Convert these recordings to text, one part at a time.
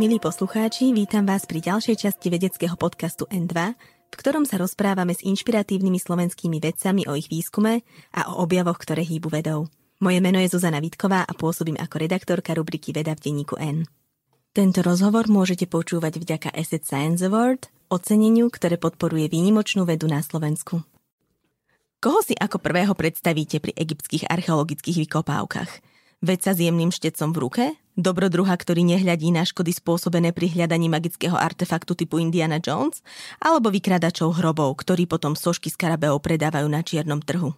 Milí poslucháči, vítam vás pri ďalšej časti vedeckého podcastu N2, v ktorom sa rozprávame s inšpiratívnymi slovenskými vedcami o ich výskume a o objavoch, ktoré hýbu vedou. Moje meno je Zuzana Vitková a pôsobím ako redaktorka rubriky Veda v denníku N. Tento rozhovor môžete počúvať vďaka Asset Science Award, oceneniu, ktoré podporuje výnimočnú vedu na Slovensku. Koho si ako prvého predstavíte pri egyptských archeologických vykopávkach? Vedca s jemným štecom v ruke? Dobrodruha, ktorý nehľadí na škody spôsobené pri hľadaní magického artefaktu typu Indiana Jones? Alebo vykradačov hrobov, ktorí potom sošky s karabeou predávajú na čiernom trhu?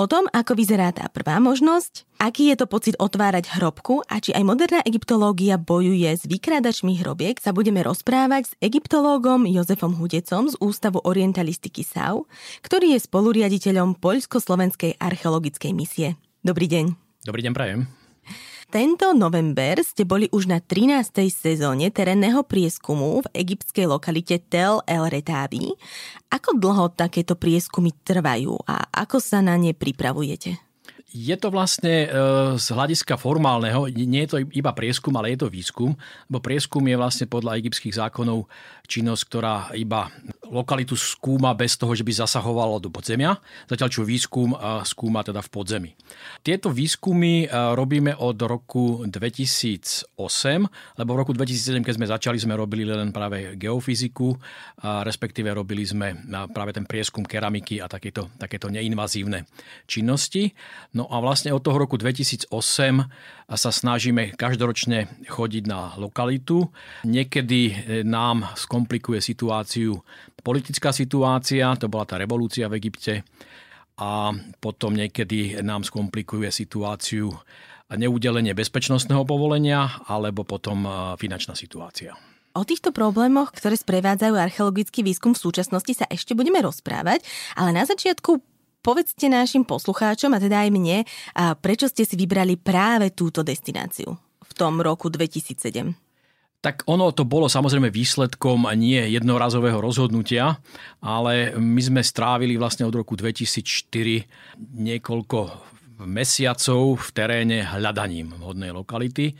O tom, ako vyzerá tá prvá možnosť, aký je to pocit otvárať hrobku a či aj moderná egyptológia bojuje s vykrádačmi hrobiek, sa budeme rozprávať s egyptológom Jozefom Hudecom z Ústavu orientalistiky SAU, ktorý je spoluriaditeľom Poľsko-slovenskej archeologickej misie. Dobrý deň. Dobrý deň, prajem. Tento november ste boli už na 13. sezóne terénneho prieskumu v egyptskej lokalite Tel El Retabi. Ako dlho takéto prieskumy trvajú a ako sa na ne pripravujete? Je to vlastne e, z hľadiska formálneho, nie je to iba prieskum, ale je to výskum, lebo prieskum je vlastne podľa egyptských zákonov činnosť, ktorá iba lokalitu skúma bez toho, že by zasahovalo do podzemia, zatiaľ čo výskum skúma teda v podzemí. Tieto výskumy robíme od roku 2008, lebo v roku 2007, keď sme začali, sme robili len práve geofyziku, respektíve robili sme práve ten prieskum keramiky a takéto, takéto neinvazívne činnosti. No a vlastne od toho roku 2008 sa snažíme každoročne chodiť na lokalitu. Niekedy e, nám skomplikuje situáciu politická situácia, to bola tá revolúcia v Egypte a potom niekedy nám skomplikuje situáciu neudelenie bezpečnostného povolenia alebo potom finančná situácia. O týchto problémoch, ktoré sprevádzajú archeologický výskum v súčasnosti, sa ešte budeme rozprávať, ale na začiatku povedzte našim poslucháčom, a teda aj mne, prečo ste si vybrali práve túto destináciu v tom roku 2007. Tak ono to bolo samozrejme výsledkom nie jednorazového rozhodnutia, ale my sme strávili vlastne od roku 2004 niekoľko mesiacov v teréne hľadaním vhodnej lokality.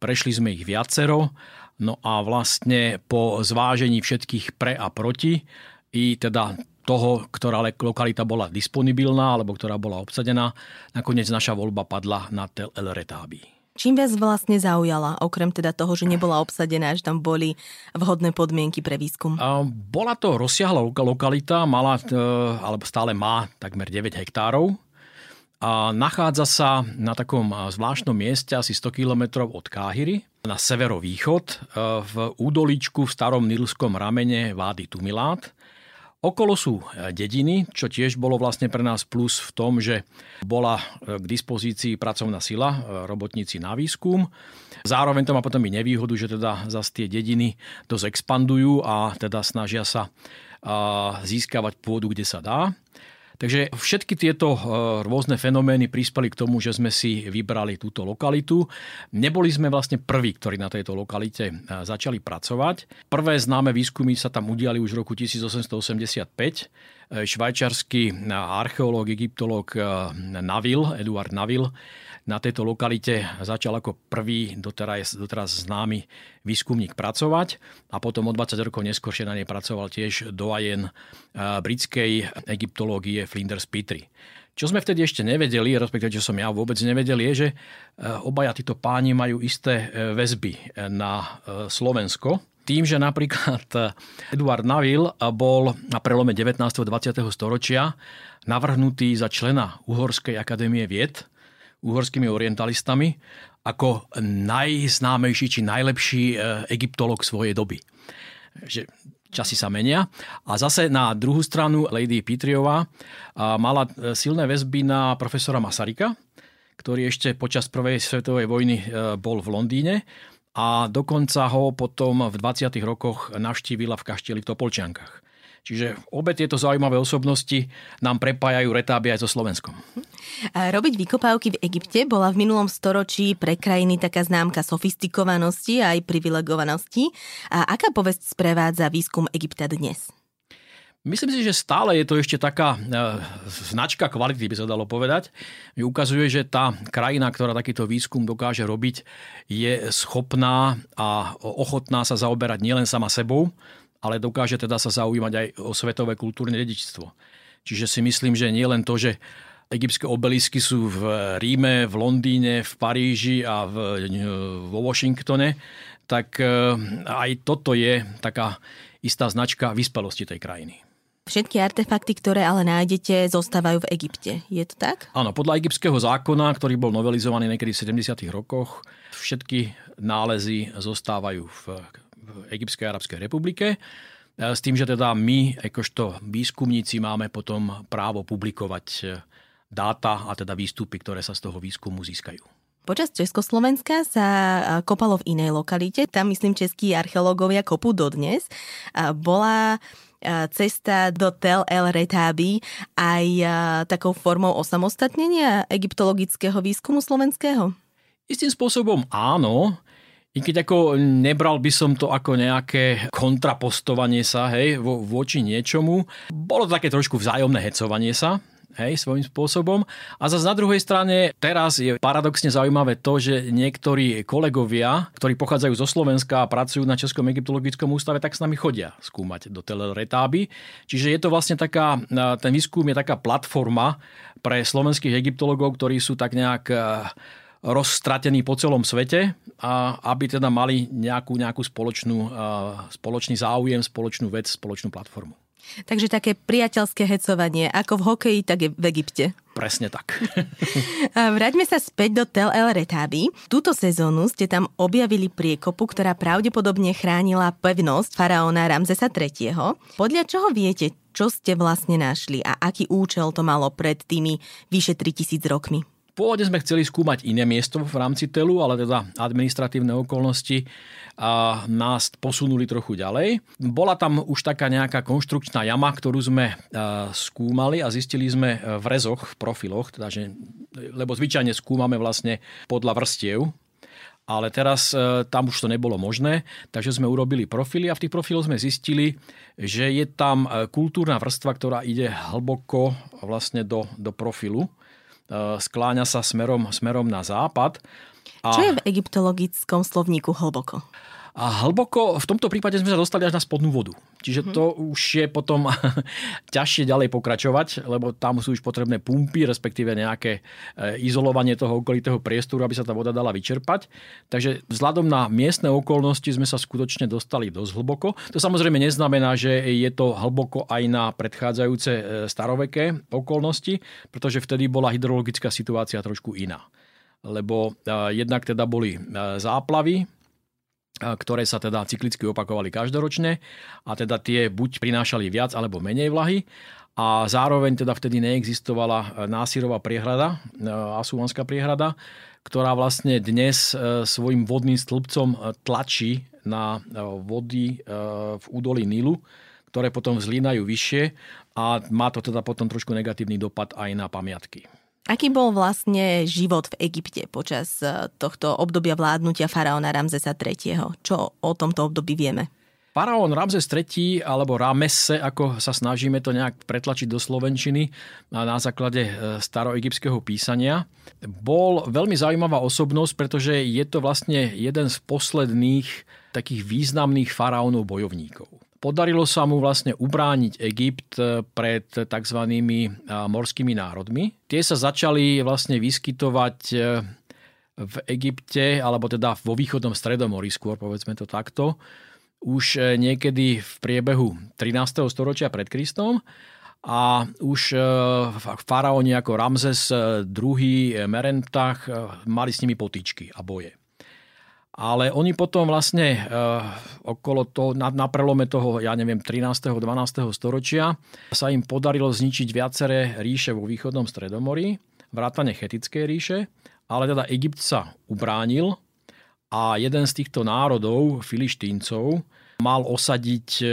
Prešli sme ich viacero, no a vlastne po zvážení všetkých pre a proti i teda toho, ktorá lokalita bola disponibilná alebo ktorá bola obsadená, nakoniec naša voľba padla na Tel El Retábi. Čím vás vlastne zaujala, okrem teda toho, že nebola obsadená, že tam boli vhodné podmienky pre výskum? Bola to rozsiahla lokalita, mala, e, alebo stále má takmer 9 hektárov. A nachádza sa na takom zvláštnom mieste asi 100 km od Káhyry na severovýchod e, v údoličku v starom nilskom ramene Vády Tumilát. Okolo sú e, dediny, čo tiež bolo vlastne pre nás plus v tom, že bola e, k dispozícii pracovná sila, e, robotníci na výskum. Zároveň to má potom i nevýhodu, že teda zase tie dediny dosť expandujú a teda snažia sa získavať pôdu, kde sa dá. Takže všetky tieto eh, rôzne fenomény prispeli k tomu, že sme si vybrali túto lokalitu. Neboli sme vlastne prví, ktorí na tejto lokalite eh, začali pracovať. Prvé známe výskumy sa tam udiali už v roku 1885. Eh, švajčarský archeológ, egyptológ Navil, Eduard Navil, na tejto lokalite začal ako prvý doteraz, doteraz známy výskumník pracovať a potom o 20 rokov neskôršie na nej pracoval tiež doajen britskej egyptológie Flinders Petrie. Čo sme vtedy ešte nevedeli, respektíve čo som ja vôbec nevedel, je, že eh, obaja títo páni majú isté eh, väzby na Slovensko. Tým, že napríklad Eduard Navil bol na prelome 19. a 20. storočia navrhnutý za člena Uhorskej akadémie vied, uhorskými orientalistami ako najznámejší či najlepší e, egyptolog svojej doby. Že časy sa menia. A zase na druhú stranu Lady Pitriová mala e, silné väzby na profesora Masarika, ktorý ešte počas prvej svetovej vojny bol v Londýne a dokonca ho potom v 20. rokoch navštívila v kaštieli v Topolčiankach. Čiže obe tieto zaujímavé osobnosti nám prepájajú retáby aj so Slovenskom. Robiť vykopávky v Egypte bola v minulom storočí pre krajiny taká známka sofistikovanosti a aj privilegovanosti. A aká povesť sprevádza výskum Egypta dnes? Myslím si, že stále je to ešte taká e, značka kvality, by sa dalo povedať. Ukazuje, že tá krajina, ktorá takýto výskum dokáže robiť, je schopná a ochotná sa zaoberať nielen sama sebou, ale dokáže teda sa zaujímať aj o svetové kultúrne dedičstvo. Čiže si myslím, že nie len to, že egyptské obelisky sú v Ríme, v Londýne, v Paríži a v, vo Washingtone, tak e, aj toto je taká istá značka vyspelosti tej krajiny. Všetky artefakty, ktoré ale nájdete, zostávajú v Egypte. Je to tak? Áno, podľa egyptského zákona, ktorý bol novelizovaný niekedy v 70. rokoch, všetky nálezy zostávajú v, v Egyptskej arabskej republike. S tým, že teda my, akožto výskumníci, máme potom právo publikovať e, dáta a teda výstupy, ktoré sa z toho výskumu získajú. Počas Československa sa kopalo v inej lokalite, tam myslím českí archeológovia kopú dodnes. Bola cesta do Tel El Retáby aj takou formou osamostatnenia egyptologického výskumu slovenského? Istým spôsobom áno, i keď ako nebral by som to ako nejaké kontrapostovanie sa, hej, vo, voči niečomu. Bolo to také trošku vzájomné hecovanie sa, hej, svojím spôsobom. A zase na druhej strane teraz je paradoxne zaujímavé to, že niektorí kolegovia, ktorí pochádzajú zo Slovenska a pracujú na Českom egyptologickom ústave, tak s nami chodia skúmať do teleretáby. Čiže je to vlastne taká, ten výskum je taká platforma pre slovenských egyptologov, ktorí sú tak nejak rozstratení po celom svete a aby teda mali nejakú, nejakú spoločnú, spoločný záujem, spoločnú vec, spoločnú platformu. Takže také priateľské hecovanie, ako v hokeji, tak v Egypte. Presne tak. Vráťme sa späť do Tel El Retabi. Túto sezónu ste tam objavili priekopu, ktorá pravdepodobne chránila pevnosť faraóna Ramzesa III. Podľa čoho viete, čo ste vlastne našli a aký účel to malo pred tými vyše 3000 rokmi? Pôvodne sme chceli skúmať iné miesto v rámci telu, ale teda administratívne okolnosti a nás posunuli trochu ďalej. Bola tam už taká nejaká konštrukčná jama, ktorú sme skúmali a zistili sme v rezoch, v profiloch, teda že, lebo zvyčajne skúmame vlastne podľa vrstiev, ale teraz e, tam už to nebolo možné, takže sme urobili profily a v tých profiloch sme zistili, že je tam e, kultúrna vrstva, ktorá ide hlboko vlastne do, do profilu E, skláňa sa smerom, smerom na západ. A... Čo je v egyptologickom slovníku hlboko? A hlboko, v tomto prípade sme sa dostali až na spodnú vodu. Čiže to už je potom ťažšie ďalej pokračovať, lebo tam sú už potrebné pumpy, respektíve nejaké e, izolovanie toho okolitého priestoru, aby sa tá voda dala vyčerpať. Takže vzhľadom na miestne okolnosti sme sa skutočne dostali dosť hlboko. To samozrejme neznamená, že je to hlboko aj na predchádzajúce e, staroveké okolnosti, pretože vtedy bola hydrologická situácia trošku iná lebo e, jednak teda boli záplavy, ktoré sa teda cyklicky opakovali každoročne a teda tie buď prinášali viac alebo menej vlahy a zároveň teda vtedy neexistovala násirová priehrada, Asuanská priehrada, ktorá vlastne dnes e, svojim vodným stĺpcom e, tlačí na e, vody v údolí Nilu, ktoré potom vzlínajú vyššie a má to teda potom trošku negatívny dopad aj na pamiatky. Aký bol vlastne život v Egypte počas eh, tohto obdobia vládnutia faraóna Ramzesa III? Čo o tomto období vieme? Faraón Ramzes III, alebo Ramesse, ako sa snažíme to nejak pretlačiť do Slovenčiny na základe eh, staroegyptského písania, bol veľmi zaujímavá osobnosť, pretože je to vlastne jeden z posledných takých významných faraónov bojovníkov. Podarilo sa mu vlastne ubrániť Egypt pred tzv. Eh, morskými národmi. Tie sa začali vlastne vyskytovať eh, v Egypte, alebo teda vo východnom stredomorí skôr, povedzme to takto, už niekedy v priebehu 13. storočia pred Kristom a už faraóni ako Ramzes II, Merentach mali s nimi potičky a boje. Ale oni potom vlastne uh, okolo toho, na, na prelome toho, ja neviem, 13. 12. storočia sa im podarilo zničiť viaceré ríše vo východnom stredomorí, vrátane Chetickej ríše, ale teda Egypt sa ubránil a jeden z týchto národov, filištíncov, mal osadiť e,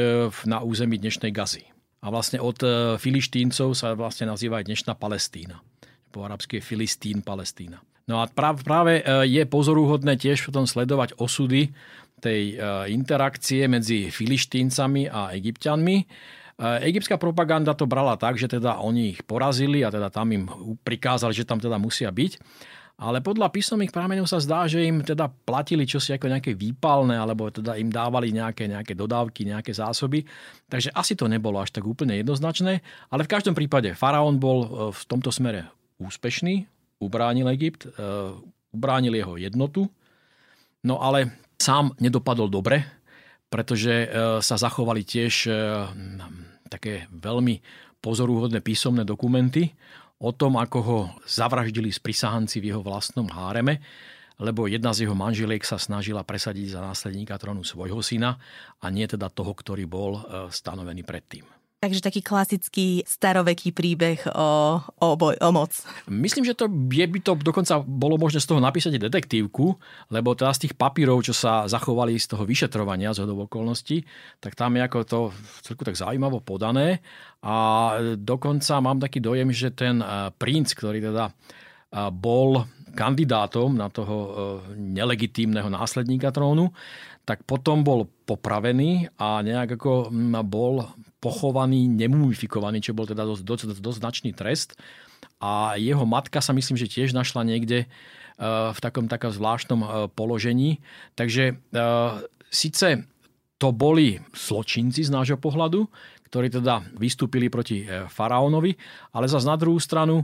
na území dnešnej Gazy. A vlastne od e, filištíncov sa vlastne nazýva aj dnešná Palestína. Po arabsky je Filistín, Palestína. No a práve e, je pozoruhodné tiež potom sledovať osudy tej e, interakcie medzi filištíncami a egyptianmi. Egyptská propaganda to brala tak, že teda oni ich porazili a teda tam im prikázali, že tam teda musia byť. Ale podľa písomných prameňov sa zdá, že im teda platili čosi ako nejaké výpalné, alebo teda im dávali nejaké, nejaké dodávky, nejaké zásoby. Takže asi to nebolo až tak úplne jednoznačné. Ale v každom prípade faraón bol e, v tomto smere úspešný, ubránil Egypt, e, ubránil jeho jednotu, no ale sám nedopadol dobre, pretože e, sa zachovali tiež také veľmi pozoruhodné písomné dokumenty o tom, ako ho zavraždili sprisahanci v jeho vlastnom háreme, lebo jedna z jeho manželiek sa snažila presadiť za následníka trónu svojho syna a nie teda toho, ktorý bol stanovený predtým. Takže taký klasický staroveký príbeh o, o, boj, o moc. Myslím, že to je by to dokonca bolo možné z toho napísať detektívku, lebo teda z tých papírov, čo sa zachovali z toho vyšetrovania z okolností, tak tam je ako to celku tak zaujímavo podané a dokonca mám taký dojem, že ten eh, princ, ktorý teda eh, bol kandidátom na toho eh, nelegitímneho následníka trónu, tak potom bol popravený a nejak ako bol pochovaný, nemumifikovaný, čo bol teda dosť, dosť, dosť značný trest. A jeho matka sa myslím, že tiež našla niekde eh, v takom takom zvláštnom eh, položení. Takže eh, síce to boli zločinci z nášho pohľadu, ktorí teda vystúpili proti faraónovi, ale zase na druhú stranu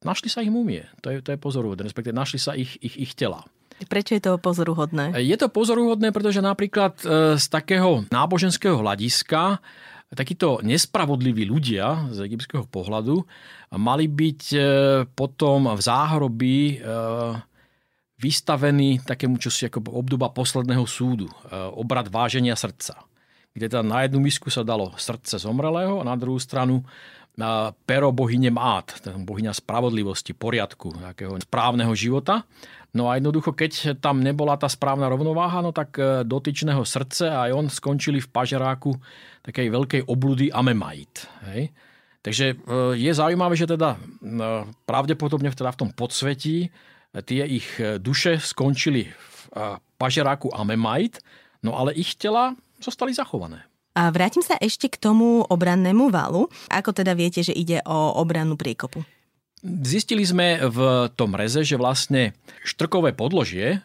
našli sa ich mumie. To je, to je pozoruhodné, respektíve našli sa ich, ich, ich tela. Prečo je to pozoruhodné? Je to pozoruhodné, pretože napríklad e, z takého náboženského hľadiska takíto nespravodliví ľudia z egyptského pohľadu mali byť e, potom v záhrobi e, vystavení takému čosi ako obdoba posledného súdu, obrad váženia srdca. Kde teda na jednu misku sa dalo srdce zomrelého a na druhú stranu pero bohyne Mát, bohyňa spravodlivosti, poriadku, takého správneho života. No a jednoducho, keď tam nebola tá správna rovnováha, no tak e, dotyčného srdce aj on skončili v pažeráku takej veľkej obludy Amemait. Hej? Takže e, je zaujímavé, že teda e, pravdepodobne teda v tom podsvetí tie ich duše skončili v pažeráku Amemait, no ale ich tela zostali zachované. A vrátim sa ešte k tomu obrannému valu. Ako teda viete, že ide o obrannú priekopu? Zistili sme v tom reze, že vlastne štrkové podložie,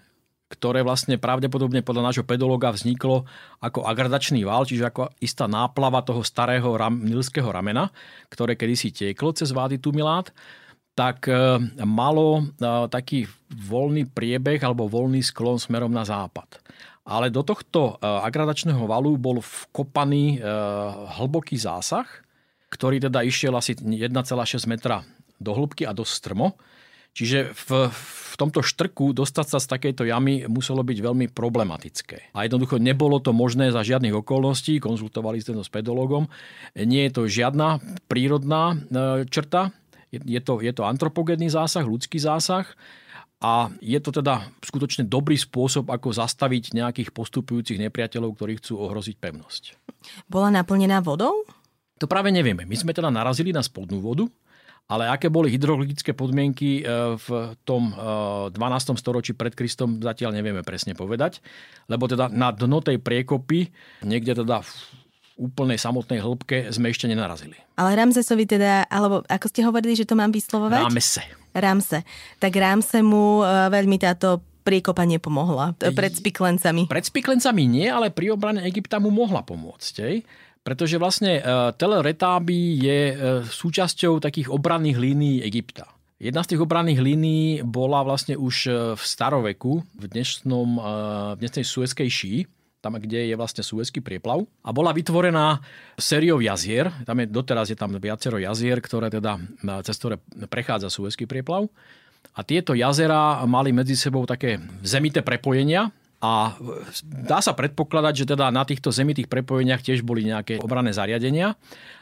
ktoré vlastne pravdepodobne podľa nášho pedologa vzniklo ako agradačný val, čiže ako istá náplava toho starého ram, nilského ramena, ktoré kedysi tieklo cez vády Tumilát, tak e, malo e, taký voľný priebeh alebo voľný sklon smerom na západ. Ale do tohto e, agradačného valu bol vkopaný hlboký zásah, ktorý teda išiel asi 1,6 metra do hĺbky a do strmo. Čiže v, v tomto štrku dostať sa z takejto jamy muselo byť veľmi problematické. A jednoducho nebolo to možné za žiadnych okolností, konzultovali sme to s pedologom. Nie je to žiadna prírodná e, črta, je to, je to antropogénny zásah, ľudský zásah a je to teda skutočne dobrý spôsob, ako zastaviť nejakých postupujúcich nepriateľov, ktorí chcú ohroziť pevnosť. Bola naplnená vodou? To práve nevieme. My sme teda narazili na spodnú vodu, ale aké boli hydrologické podmienky e, v tom 12. E, storočí pred Kristom, zatiaľ nevieme presne povedať, lebo teda na dno tej priekopy, niekde teda v úplnej samotnej hĺbke sme ešte nenarazili. Ale Ramzesovi teda, alebo ako ste hovorili, že to mám vyslovovať? Ramese. Ramse. Tak Ramse mu e, veľmi táto priekopa nepomohla pred spiklencami. Pred spiklencami nie, ale pri obrane Egypta mu mohla pomôcť. Ej? Pretože vlastne e, Tel Retáby je e, súčasťou takých obranných línií Egypta. Jedna z tých obranných línií bola vlastne už v staroveku, v, dnešnom, v dnešnej Suezkej šíji, tam, kde je vlastne Suezký prieplav. A bola vytvorená sériou jazier, tam je, doteraz je tam viacero jazier, ktoré teda, cez ktoré prechádza Suezký prieplav. A tieto jazera mali medzi sebou také zemité prepojenia, a dá sa predpokladať, že teda na týchto zemitých prepojeniach tiež boli nejaké obranné zariadenia.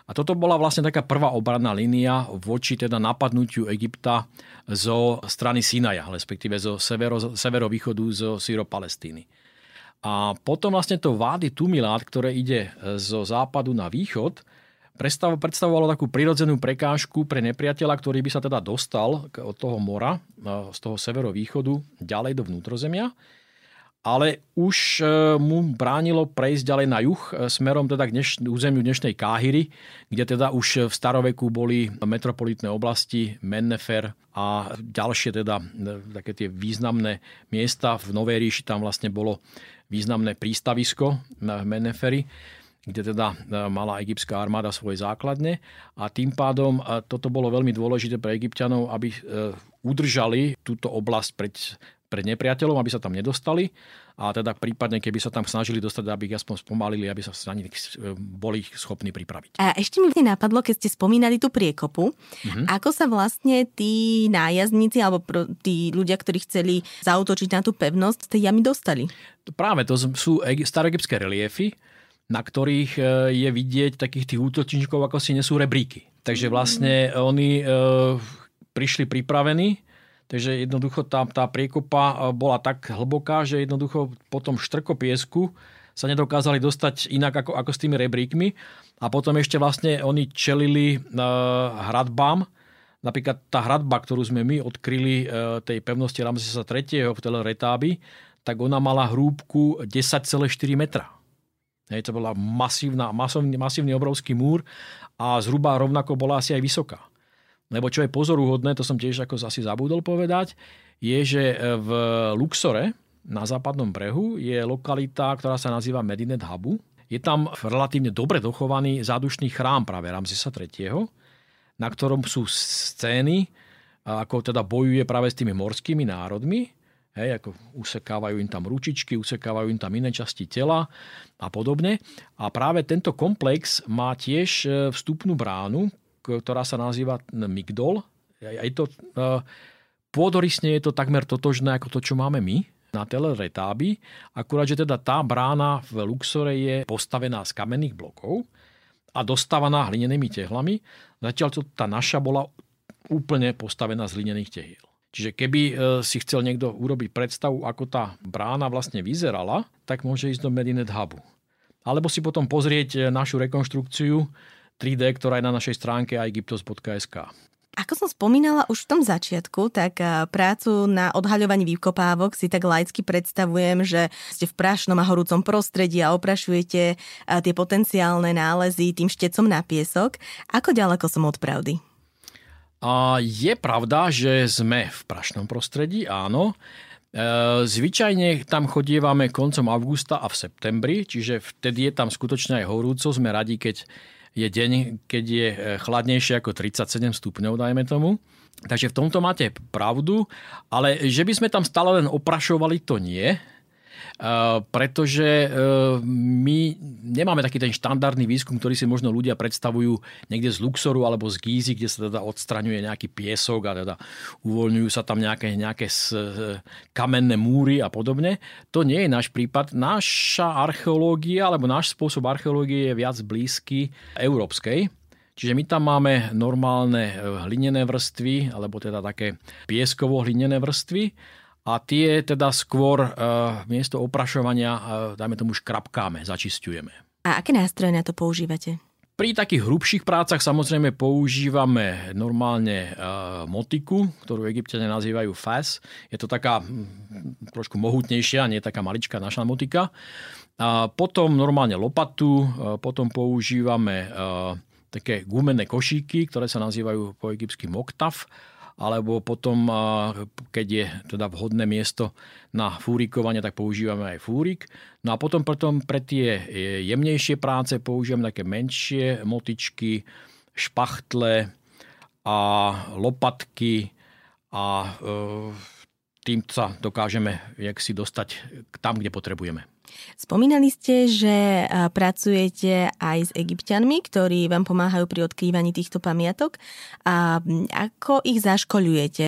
A toto bola vlastne taká prvá obranná línia voči teda napadnutiu Egypta zo strany Sinaja, respektíve zo severo, severovýchodu zo Syro-Palestíny. A potom vlastne to vády Tumilát, ktoré ide e, zo západu na východ, predstavovalo takú prirodzenú prekážku pre nepriateľa, ktorý by sa teda dostal od toho mora, e, z toho severovýchodu, ďalej do vnútrozemia. Ale už mu bránilo prejsť ďalej na juh, smerom teda k dneš, územiu dnešnej Káhyry, kde teda už v staroveku boli metropolitné oblasti, Mennefer a ďalšie teda také tie významné miesta. V Novej ríši tam vlastne bolo významné prístavisko v Menneferi kde teda e, mala egyptská armáda svoje základne a tým pádom e, toto bolo veľmi dôležité pre egyptianov, aby e, udržali túto oblasť pred, pred nepriateľom, aby sa tam nedostali a teda prípadne, keby sa tam snažili dostať, aby ich aspoň spomalili, aby sa na nich boli schopní pripraviť. A ešte mi napadlo, keď ste spomínali tú priekopu, mm-hmm. ako sa vlastne tí nájazdníci alebo tí ľudia, ktorí chceli zautočiť na tú pevnosť, tej jamy dostali? Práve to sú staroegyptské reliefy, na ktorých e, je vidieť takých tých útočníkov, ako si nesú rebríky. Takže vlastne oni e, prišli pripravení, takže jednoducho tá, tá priekopa e, bola tak hlboká, že jednoducho po tom štrko piesku sa nedokázali dostať inak ako, ako s tými rebríkmi. A potom ešte vlastne oni čelili hradbám, Napríklad tá hradba, ktorú sme my odkryli tej pevnosti Ramsesa III. v Tel tak ona mala hrúbku 10,4 metra. Hej, to bola masívna, masívny, masívny obrovský múr a zhruba rovnako bola asi aj vysoká. Lebo čo je pozoruhodné, to som tiež ako asi zabudol povedať, je, že v Luxore na západnom brehu je lokalita, ktorá sa nazýva Medinet Habu. Je tam relatívne dobre dochovaný zádušný chrám práve Ramzesa III., na ktorom sú scény, ako teda bojuje práve s tými morskými národmi Hej, ako usekávajú im tam ručičky, usekávajú im tam iné časti tela a podobne. A práve tento komplex má tiež e, vstupnú bránu, ktorá sa nazýva Migdol. Je to, e, pôdorysne je to takmer totožné ako to, čo máme my na tele retáby, akurát, že teda tá brána v Luxore je postavená z kamenných blokov a dostávaná hlinenými tehlami, zatiaľ tá naša bola úplne postavená z hlinených tehiel. Čiže keby e, si chcel niekto urobiť predstavu, ako tá brána vlastne vyzerala, tak môže ísť do Medinet Hubu. Alebo si potom pozrieť e, našu rekonštrukciu 3D, ktorá je na našej stránke egyptos.sk. Ako som spomínala už v tom začiatku, tak e, prácu na odhaľovaní výkopávok si tak laicky predstavujem, že ste v prašnom a horúcom prostredí a oprašujete tie potenciálne nálezy tým štecom na piesok. Ako ďaleko som od pravdy? A je pravda, že sme v prašnom prostredí, áno. E, zvyčajne tam chodievame koncom augusta a v septembri, čiže vtedy je tam skutočne aj horúco. Sme radi, keď je deň, keď je e, chladnejšie ako 37 stupňov, dajme tomu. Takže v tomto máte pravdu, ale že by sme tam stále len oprašovali, to nie pretože e, my nemáme taký ten štandardný výskum, ktorý si možno ľudia predstavujú niekde z Luxoru alebo z Gízy, kde sa teda odstraňuje nejaký piesok a teda uvoľňujú sa tam nejaké, nejaké e, kamenné múry a podobne. To nie je náš prípad. Naša archeológia alebo náš spôsob archeológie je viac blízky európskej. Čiže my tam máme normálne hlinené vrstvy, alebo teda také pieskovo-hlinené vrstvy a tie teda skôr uh, miesto oprašovania, uh, dajme tomu, škrapkáme, začistujeme. A aké nástroje na to používate? Pri takých hrubších prácach samozrejme používame normálne uh, motiku, ktorú egyptiania nazývajú fas. Je to taká hm, trošku mohutnejšia, nie taká maličká naša motika. A potom normálne lopatu, uh, potom používame uh, také gumené košíky, ktoré sa nazývajú po egyptsky moktav alebo potom, keď je teda vhodné miesto na fúrikovanie, tak používame aj fúrik. No a potom, potom pre tie jemnejšie práce používame také menšie motičky, špachtle a lopatky a e, tým sa dokážeme si dostať tam, kde potrebujeme. Spomínali ste, že pracujete aj s egyptianmi, ktorí vám pomáhajú pri odkrývaní týchto pamiatok. A ako ich zaškoľujete?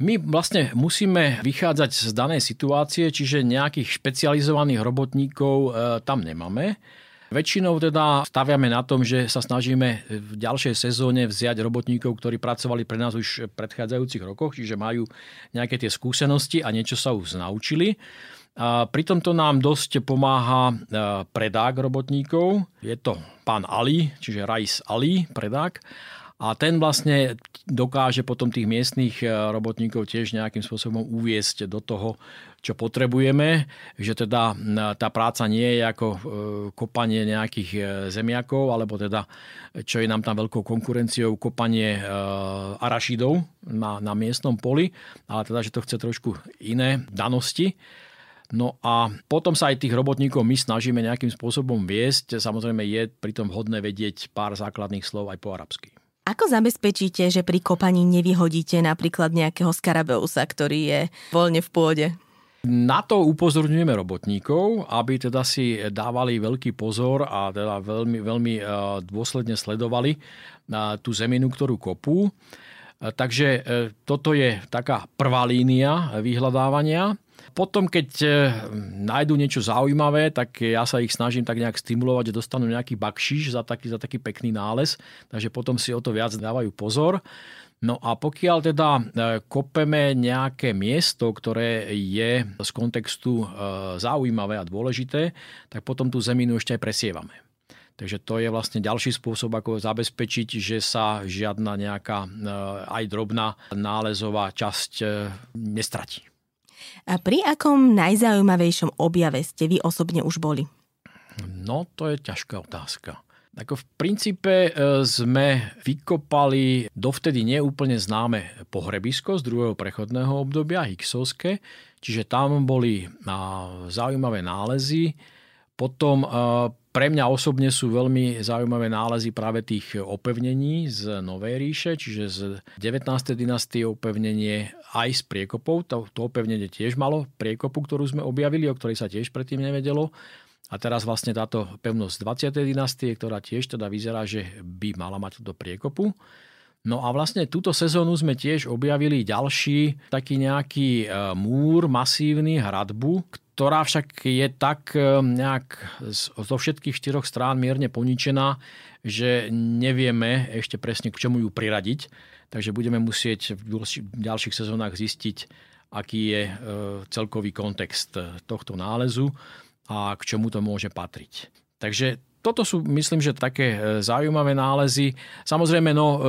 My vlastne musíme vychádzať z danej situácie, čiže nejakých špecializovaných robotníkov e, tam nemáme. Väčšinou teda staviame na tom, že sa snažíme v ďalšej sezóne vziať robotníkov, ktorí pracovali pre nás už v predchádzajúcich rokoch, čiže majú nejaké tie skúsenosti a niečo sa už naučili. A pri tomto nám dosť pomáha e, predák robotníkov. Je to pán Ali, čiže Rais Ali, predák. a ten vlastne dokáže potom tých miestných robotníkov tiež nejakým spôsobom uviesť do toho, čo potrebujeme, že teda tá práca nie je ako e, kopanie nejakých e, zemiakov, alebo teda, čo je nám tam veľkou konkurenciou, kopanie e, arašidov na, na miestnom poli, ale teda, že to chce trošku iné danosti. No a potom sa aj tých robotníkov my snažíme nejakým spôsobom viesť. Samozrejme je pritom vhodné vedieť pár základných slov aj po arabsky. Ako zabezpečíte, že pri kopaní nevyhodíte napríklad nejakého skarabeusa, ktorý je voľne v pôde? Na to upozorňujeme robotníkov, aby teda si dávali veľký pozor a teda veľmi, veľmi e, dôsledne sledovali e, tú zeminu, ktorú kopú. E, takže toto je taká prvá línia vyhľadávania. Potom, keď nájdu niečo zaujímavé, tak ja sa ich snažím tak nejak stimulovať, že dostanú nejaký bakšiš za taký, za taký pekný nález, takže potom si o to viac dávajú pozor. No a pokiaľ teda e, kopeme nejaké miesto, ktoré je z kontextu e, zaujímavé a dôležité, tak potom tú zeminu ešte aj presievame. Takže to je vlastne ďalší spôsob, ako zabezpečiť, že sa žiadna nejaká e, aj drobná nálezová časť nestratí. A pri akom najzaujímavejšom objave ste vy osobne už boli? No, to je ťažká otázka. Ako v princípe e, sme vykopali dovtedy neúplne známe pohrebisko z druhého prechodného obdobia, Hicksovské, čiže tam boli zaujímavé nálezy. Potom e, pre mňa osobne sú veľmi zaujímavé nálezy práve tých opevnení z Novej ríše, čiže z 19. dynastie opevnenie aj z priekopov. To, to opevnenie tiež malo priekopu, ktorú sme objavili, o ktorej sa tiež predtým nevedelo. A teraz vlastne táto pevnosť 20. dynastie, ktorá tiež teda vyzerá, že by mala mať do priekopu. No a vlastne túto sezónu sme tiež objavili ďalší taký nejaký e, múr, masívny, hradbu, ktorá však je tak e, nejak zo všetkých štyroch strán mierne poničená, že nevieme ešte presne k čomu ju priradiť. Takže budeme musieť v ďalších sezónach zistiť, aký je e, celkový kontext tohto nálezu a k čomu to môže patriť. Takže toto sú, myslím, že také e, zaujímavé nálezy. Samozrejme, no, e,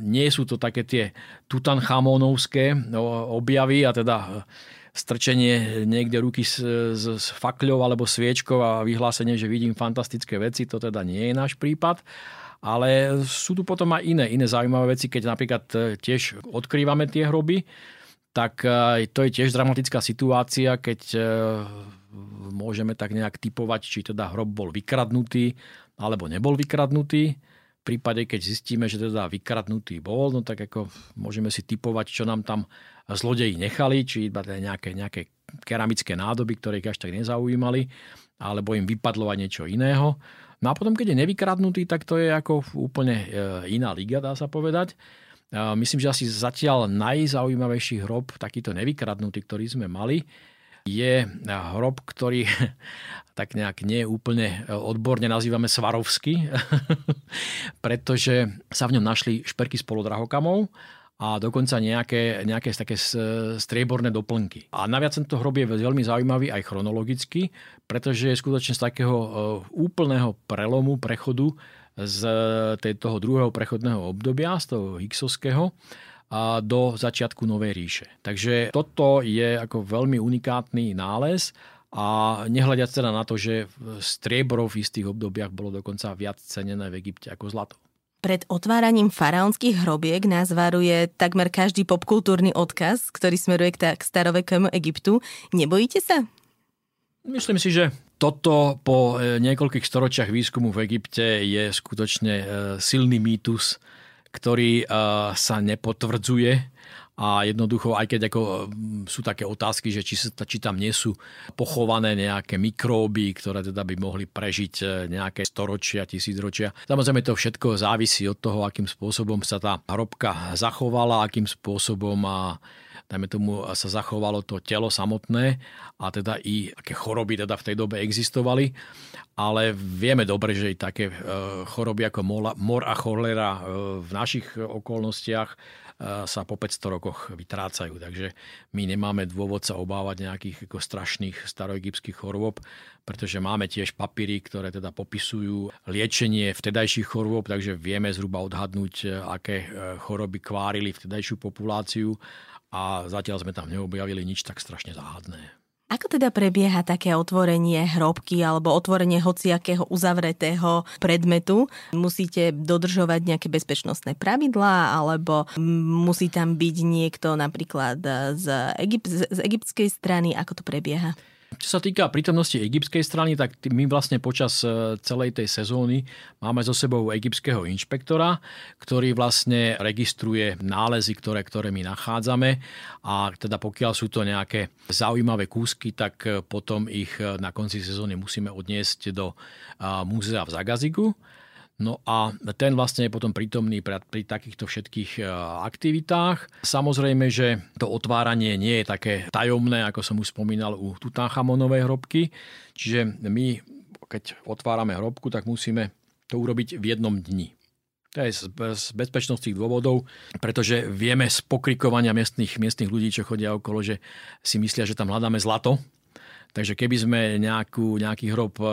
nie sú to také tie tutanchamonovské no, objavy a teda e, strčenie niekde ruky s, s, s fakľou alebo sviečkou a vyhlásenie, že vidím fantastické veci, to teda nie je náš prípad. Ale sú tu potom aj iné, iné zaujímavé veci, keď napríklad tiež odkrývame tie hroby, tak to je tiež dramatická situácia, keď môžeme tak nejak typovať, či teda hrob bol vykradnutý alebo nebol vykradnutý. Prípade, keď zistíme, že teda vykradnutý bol, no tak ako môžeme si typovať, čo nám tam zlodeji nechali, či iba teda nejaké, nejaké keramické nádoby, ktoré ich až tak nezaujímali, alebo im vypadlo aj niečo iného. No a potom, keď je nevykradnutý, tak to je ako úplne e, iná liga, dá sa povedať. Myslím, že asi zatiaľ najzaujímavejší hrob, takýto nevykradnutý, ktorý sme mali, je hrob, ktorý tak nejak nie úplne odborne nazývame Svarovský, pretože sa v ňom našli šperky s polodrahokamov a dokonca nejaké, nejaké také strieborné doplnky. A naviac tento hrob je veľmi zaujímavý aj chronologicky, pretože je skutočne z takého e, úplného prelomu, prechodu z toho druhého prechodného obdobia, z toho Hicksovského, do začiatku Novej ríše. Takže toto je ako veľmi unikátny nález a nehľadiac teda na to, že striebro v istých obdobiach bolo dokonca viac cenené v Egypte ako zlato. Pred otváraním faraónskych hrobiek nás varuje takmer každý popkultúrny odkaz, ktorý smeruje k, k starovekému Egyptu. Nebojíte sa? Myslím si, že toto po e, niekoľkých storočiach výskumu v Egypte je skutočne e, silný mýtus, ktorý eh, sa nepotvrdzuje a jednoducho, aj keď ako mm, sú také otázky, že či, či tam nie sú pochované nejaké mikróby, ktoré teda by mohli prežiť eh, nejaké storočia, tisícročia. Samozrejme to všetko závisí od toho, akým spôsobom sa tá hrobka zachovala, akým spôsobom a dajme tomu, sa zachovalo to telo samotné a teda i aké choroby teda v tej dobe existovali. Ale vieme dobre, že i také e, choroby ako mor a cholera e, v našich okolnostiach sa po 500 rokoch vytrácajú. Takže my nemáme dôvod sa obávať nejakých ako strašných staroegyptských chorôb, pretože máme tiež papíry, ktoré teda popisujú liečenie vtedajších chorôb, takže vieme zhruba odhadnúť, aké choroby kvárili vtedajšiu populáciu a zatiaľ sme tam neobjavili nič tak strašne záhadné. Ako teda prebieha také otvorenie hrobky alebo otvorenie hociakého uzavretého predmetu? Musíte dodržovať nejaké bezpečnostné pravidlá alebo musí tam byť niekto napríklad z, Egypt, z egyptskej strany? Ako to prebieha? Čo sa týka prítomnosti egyptskej strany, tak my vlastne počas e, celej tej sezóny máme so sebou egyptského inšpektora, ktorý vlastne registruje nálezy, ktoré, ktoré my nachádzame. A teda pokiaľ sú to nejaké zaujímavé kúsky, tak e, potom ich e, na konci sezóny musíme odniesť do múzea v Zagazigu No a ten vlastne je potom prítomný pri, pri takýchto všetkých e, aktivitách. Samozrejme, že to otváranie nie je také tajomné, ako som už spomínal u Tutanchamonovej hrobky. Čiže my, keď otvárame hrobku, tak musíme to urobiť v jednom dni. To je z, bezpečnostných dôvodov, pretože vieme z pokrikovania miestnych, miestnych ľudí, čo chodia okolo, že si myslia, že tam hľadáme zlato Takže keby sme nejakú, nejaký hrob e,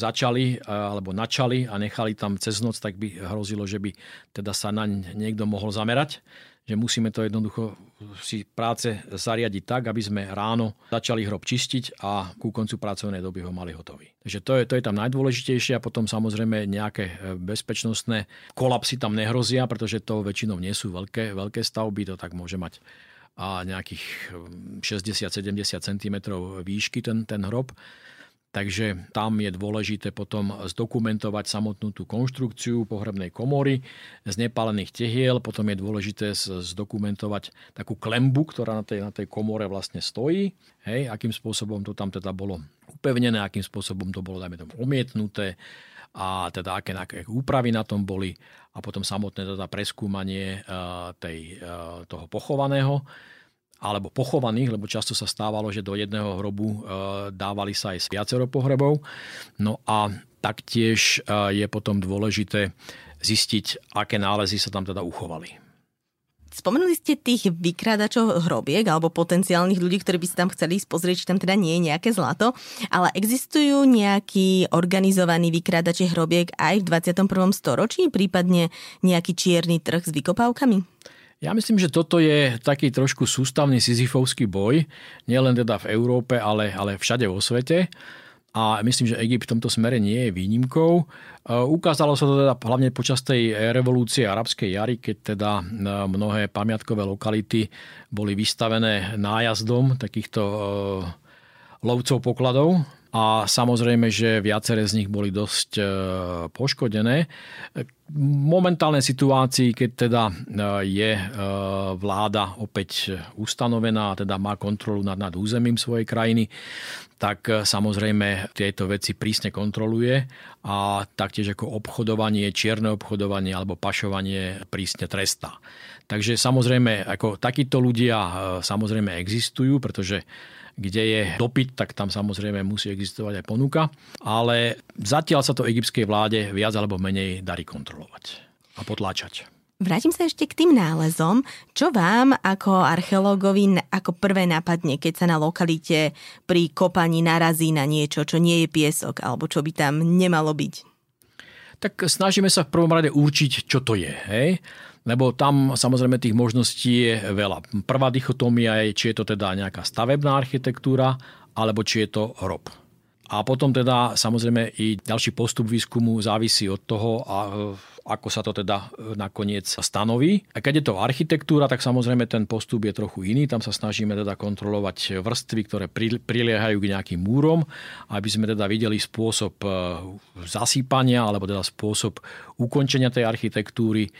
začali e, alebo načali a nechali tam cez noc, tak by hrozilo, že by teda sa naň niekto mohol zamerať. Že musíme to jednoducho si práce zariadiť tak, aby sme ráno začali hrob čistiť a ku koncu pracovnej doby ho mali hotový. Takže to je, to je tam najdôležitejšie a potom samozrejme nejaké e, bezpečnostné kolapsy tam nehrozia, pretože to väčšinou nie sú veľké, veľké stavby, to tak môže mať a nejakých 60-70 cm výšky ten, ten hrob. Takže tam je dôležité potom zdokumentovať samotnú tú konštrukciu pohrebnej komory z nepálených tehiel. Potom je dôležité zdokumentovať takú klembu, ktorá na tej, na tej komore vlastne stojí. Hej, akým spôsobom to tam teda bolo upevnené, akým spôsobom to bolo, dajme tomu, omietnuté a teda aké, aké úpravy na tom boli a potom samotné teda preskúmanie uh, tej, uh, toho pochovaného alebo pochovaných, lebo často sa stávalo, že do jedného hrobu uh, dávali sa aj viacero pohrebov. No a taktiež je potom dôležité zistiť, aké nálezy sa tam teda uchovali. Spomenuli ste tých vykrádačov hrobiek alebo potenciálnych ľudí, ktorí by si tam chceli ísť pozrieť, či tam teda nie je nejaké zlato, ale existujú nejakí organizovaní vykrádači hrobiek aj v 21. storočí, prípadne nejaký čierny trh s vykopávkami? Ja myslím, že toto je taký trošku sústavný sizifovský boj, nielen teda v Európe, ale, ale všade vo svete a myslím, že Egypt v tomto smere nie je výnimkou. E, ukázalo sa to teda hlavne počas tej revolúcie arabskej jary, keď teda e, mnohé pamiatkové lokality boli vystavené nájazdom takýchto e, lovcov pokladov a samozrejme, že viaceré z nich boli dosť e, poškodené. V momentálnej situácii, keď teda e, je e, vláda opäť ustanovená, teda má kontrolu nad, nad územím svojej krajiny, tak samozrejme tieto veci prísne kontroluje a taktiež ako obchodovanie, čierne obchodovanie alebo pašovanie prísne trestá. Takže samozrejme, ako takíto ľudia samozrejme existujú, pretože kde je dopyt, tak tam samozrejme musí existovať aj ponuka. Ale zatiaľ sa to egyptskej vláde viac alebo menej darí kontrolovať a potláčať. Vrátim sa ešte k tým nálezom. Čo vám ako archeológovi ako prvé napadne, keď sa na lokalite pri kopaní narazí na niečo, čo nie je piesok alebo čo by tam nemalo byť? Tak snažíme sa v prvom rade určiť, čo to je. Hej? Lebo tam samozrejme tých možností je veľa. Prvá dichotómia je, či je to teda nejaká stavebná architektúra, alebo či je to hrob. A potom teda samozrejme i ďalší postup výskumu závisí od toho, ako sa to teda nakoniec stanoví. A keď je to architektúra, tak samozrejme ten postup je trochu iný. Tam sa snažíme teda kontrolovať vrstvy, ktoré priliehajú k nejakým múrom, aby sme teda videli spôsob e, zasýpania alebo teda spôsob ukončenia tej architektúry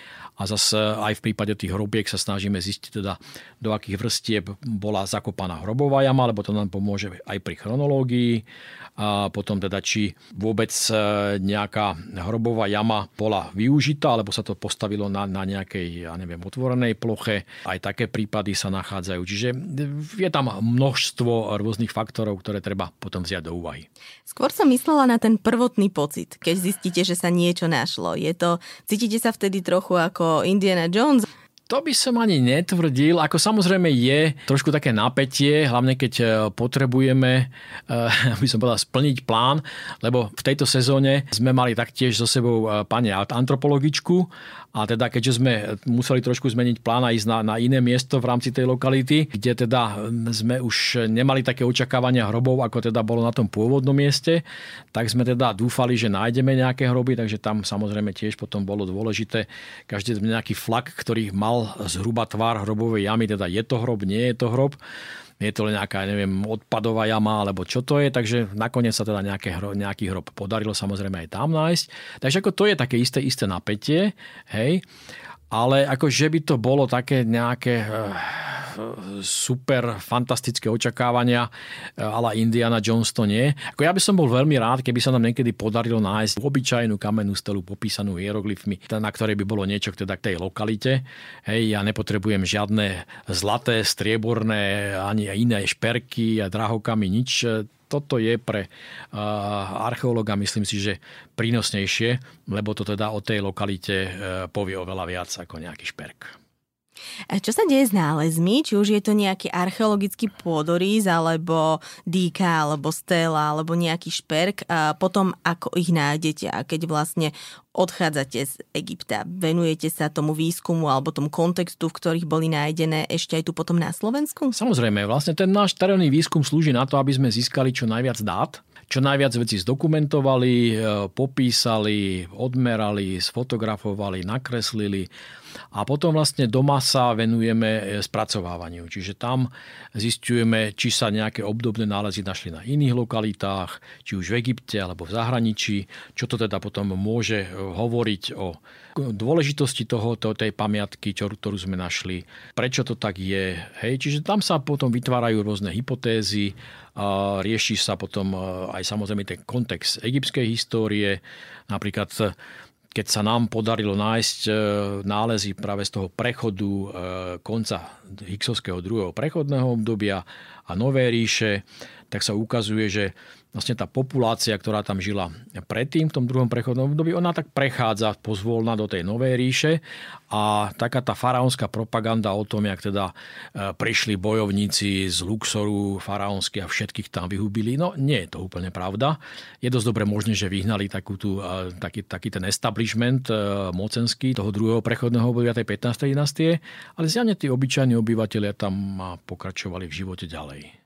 a zase aj v prípade tých hrobiek sa snažíme zistiť teda, do akých vrstieb bola zakopaná hrobová jama, lebo to nám pomôže aj pri chronológii a potom teda či vôbec e, nejaká hrobová jama bola využitá, alebo sa to postavilo na, na nejakej, ja neviem, otvorenej ploche. Aj také prípady sa nachádzajú. Čiže je tam množstvo rôznych faktorov, ktoré treba potom vziať do úvahy. Skôr som myslela na ten prvotný pocit, keď zistíte, že sa niečo našlo. Je to, cítite sa vtedy trochu ako Indiana Jones? To by som ani netvrdil. Ako samozrejme je trošku také napätie, hlavne keď e, potrebujeme, e, aby som povedal, splniť plán, lebo v tejto sezóne sme mali taktiež so sebou e, pani antropologičku a teda keďže sme museli trošku zmeniť plán a ísť na, na iné miesto v rámci tej lokality, kde teda sme už nemali také očakávania hrobov, ako teda bolo na tom pôvodnom mieste, tak sme teda dúfali, že nájdeme nejaké hroby, takže tam samozrejme tiež potom bolo dôležité každý nejaký flak, ktorý mal zhruba tvár hrobovej jamy, teda je to hrob, nie je to hrob je to len nejaká, neviem, odpadová jama, alebo čo to je, takže nakoniec sa teda nejaké, nejaký hrob podarilo samozrejme aj tam nájsť. Takže ako to je také isté, isté napätie, hej, ale ako že by to bolo také nejaké eh, super fantastické očakávania, eh, ale Indiana Jones to nie. Ako ja by som bol veľmi rád, keby sa nám niekedy podarilo nájsť obyčajnú kamennú stelu popísanú hieroglyfmi, na ktorej by bolo niečo teda k tej lokalite. Hej, ja nepotrebujem žiadne zlaté, strieborné, ani iné šperky a drahokamy, nič toto je pre uh, archeológa, myslím si, že prínosnejšie, lebo to teda o tej lokalite uh, povie oveľa viac ako nejaký šperk. Čo sa deje s nálezmi? Či už je to nejaký archeologický pôdorys, alebo dýka, alebo stela, alebo nejaký šperk. A potom ako ich nájdete a keď vlastne odchádzate z Egypta, venujete sa tomu výskumu alebo tomu kontextu, v ktorých boli nájdené ešte aj tu potom na Slovensku? Samozrejme, vlastne ten náš terénny výskum slúži na to, aby sme získali čo najviac dát, čo najviac veci zdokumentovali, e, popísali, odmerali, sfotografovali, nakreslili a potom vlastne doma sa venujeme e, spracovávaniu. Čiže tam zistujeme, či sa nejaké obdobné nálezy našli na iných lokalitách, či už v Egypte alebo v zahraničí, čo to teda potom môže e, hovoriť o dôležitosti toho, tej pamiatky, ktorú sme našli, prečo to tak je. Hej, čiže tam sa potom vytvárajú rôzne hypotézy, a rieši sa potom e, aj samozrejme ten kontext egyptskej histórie, napríklad keď sa nám podarilo nájsť e, nálezy práve z toho prechodu e, konca Hixovského druhého prechodného obdobia a Nové ríše, tak sa ukazuje, že vlastne tá populácia, ktorá tam žila predtým v tom druhom prechodnom období, ona tak prechádza pozvolna do tej novej ríše a taká tá faraónska propaganda o tom, jak teda e, prišli bojovníci z Luxoru faraónsky a všetkých tam vyhubili, no nie je to úplne pravda. Je dosť dobre možné, že vyhnali takú tú, e, taký, taký ten establishment e, mocenský toho druhého prechodného obdobia tej 15. dynastie, ale zjavne tí obyčajní obyvateľia tam pokračovali v živote ďalej.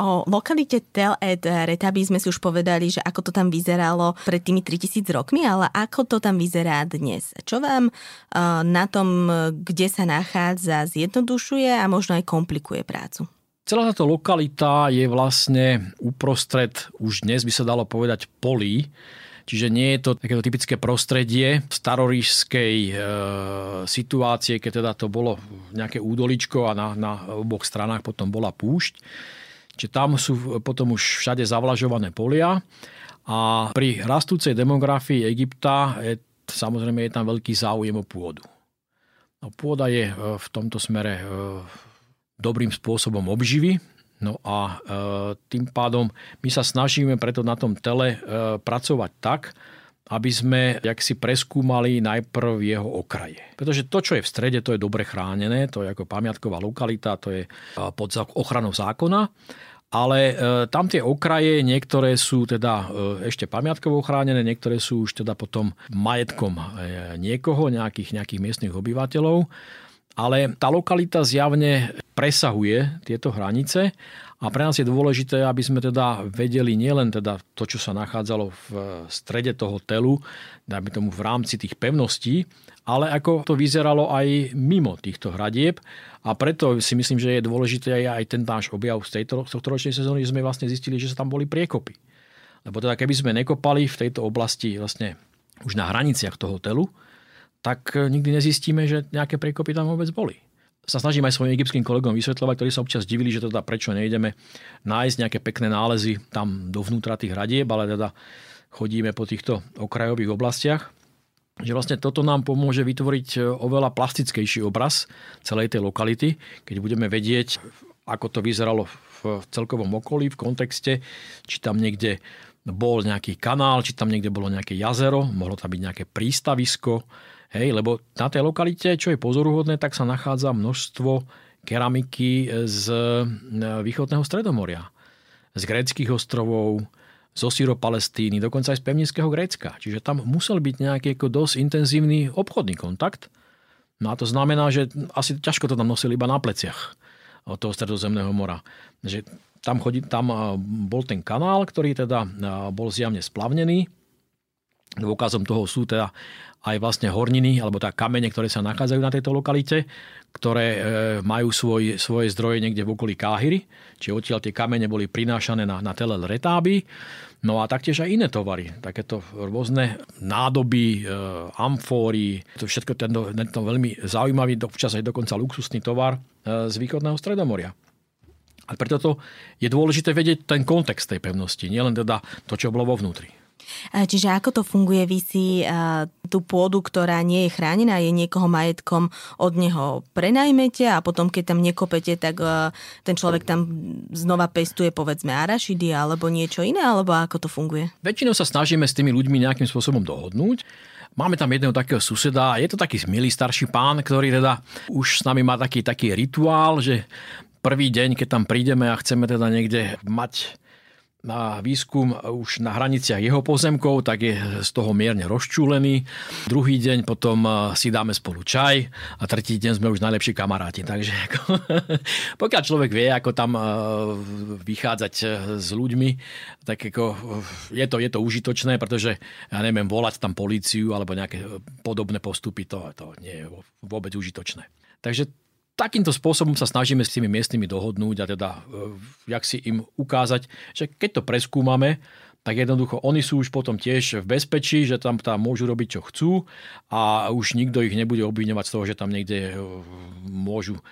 O lokalite Tel Ed Retabi sme si už povedali, že ako to tam vyzeralo pred tými 3000 rokmi, ale ako to tam vyzerá dnes? Čo vám na tom, kde sa nachádza, zjednodušuje a možno aj komplikuje prácu? Celá táto lokalita je vlastne uprostred, už dnes by sa dalo povedať, polí, Čiže nie je to takéto typické prostredie starorížskej e, situácie, keď teda to bolo nejaké údoličko a na, na oboch stranách potom bola púšť. Čiže tam sú potom už všade zavlažované polia a pri rastúcej demografii Egypta je, samozrejme je tam veľký záujem o pôdu. No, pôda je e, v tomto smere e, dobrým spôsobom obživy, No a e, tým pádom my sa snažíme preto na tom tele pracovať tak, aby sme jak si preskúmali najprv jeho okraje. Pretože to, čo je v strede, to je dobre chránené, to je ako pamiatková lokalita, to je pod ochranou zákona ale e, tam tie okraje, niektoré sú teda e, ešte pamiatkovo chránené, niektoré sú už teda potom majetkom e, niekoho, nejakých, nejakých miestnych obyvateľov. Ale tá lokalita zjavne presahuje tieto hranice a pre nás je dôležité, aby sme teda vedeli nielen teda to, čo sa nachádzalo v strede toho telu, dajme tomu v rámci tých pevností, ale ako to vyzeralo aj mimo týchto hradieb. A preto si myslím, že je dôležité aj ten náš objav z tejto, tohto ročnej sezóny, že sme vlastne zistili, že sa tam boli priekopy. Lebo teda keby sme nekopali v tejto oblasti vlastne už na hraniciach toho telu, tak nikdy nezistíme, že nejaké priekopy tam vôbec boli sa snažím aj svojim egyptským kolegom vysvetľovať, ktorí sa občas divili, že teda prečo nejdeme nájsť nejaké pekné nálezy tam dovnútra tých hradieb, ale teda chodíme po týchto okrajových oblastiach že vlastne toto nám pomôže vytvoriť e, oveľa plastickejší obraz celej tej lokality, keď budeme vedieť, ako to vyzeralo v celkovom okolí, v kontexte, či tam niekde bol nejaký kanál, či tam niekde bolo nejaké jazero, mohlo tam byť nejaké prístavisko, Hej, lebo na tej lokalite, čo je pozoruhodné, tak sa nachádza množstvo keramiky z e, východného stredomoria. Z gréckých ostrovov, zo Syro-Palestíny, dokonca aj z pevninského Grécka. Čiže tam musel byť nejaký ako dosť intenzívny obchodný kontakt. No a to znamená, že asi ťažko to tam nosili iba na pleciach od toho stredozemného mora. Že tam, chodí, tam bol ten kanál, ktorý teda bol zjavne splavnený. Dôkazom toho sú teda aj vlastne horniny, alebo tá kamene, ktoré sa nachádzajú na tejto lokalite, ktoré e, majú svoj, svoje zdroje niekde v okolí Káhyry, čiže odtiaľ tie kamene boli prinášané na, na Telel Retáby. No a taktiež aj iné tovary, takéto rôzne nádoby, e, amfóry, to všetko tento, tento veľmi zaujímavý, občas aj dokonca luxusný tovar e, z východného Stredomoria. A preto to je dôležité vedieť ten kontext tej pevnosti, nielen teda to, čo bolo vo vnútri. Čiže ako to funguje? Vy si tú pôdu, ktorá nie je chránená, je niekoho majetkom, od neho prenajmete a potom, keď tam nekopete, tak ten človek tam znova pestuje povedzme arašidy alebo niečo iné, alebo ako to funguje? Väčšinou sa snažíme s tými ľuďmi nejakým spôsobom dohodnúť. Máme tam jedného takého suseda, je to taký milý starší pán, ktorý teda už s nami má taký, taký rituál, že prvý deň, keď tam prídeme a chceme teda niekde mať na výskum už na hraniciach jeho pozemkov, tak je z toho mierne rozčúlený. Druhý deň potom eh, si dáme spolu čaj a tretí deň sme už najlepší kamaráti. Takže ako, pokiaľ človek vie, ako tam eh, vychádzať eh, s ľuďmi, tak ako je to, je to užitočné, pretože ja neviem, volať tam políciu alebo nejaké podobné postupy, to, to nie je vôbec užitočné. Takže takýmto spôsobom sa snažíme s tými miestnymi dohodnúť a teda e, jak si im ukázať, že keď to preskúmame, tak jednoducho oni sú už potom tiež v bezpečí, že tam, tam môžu robiť, čo chcú a už nikto ich nebude obviňovať z toho, že tam niekde e, môžu e,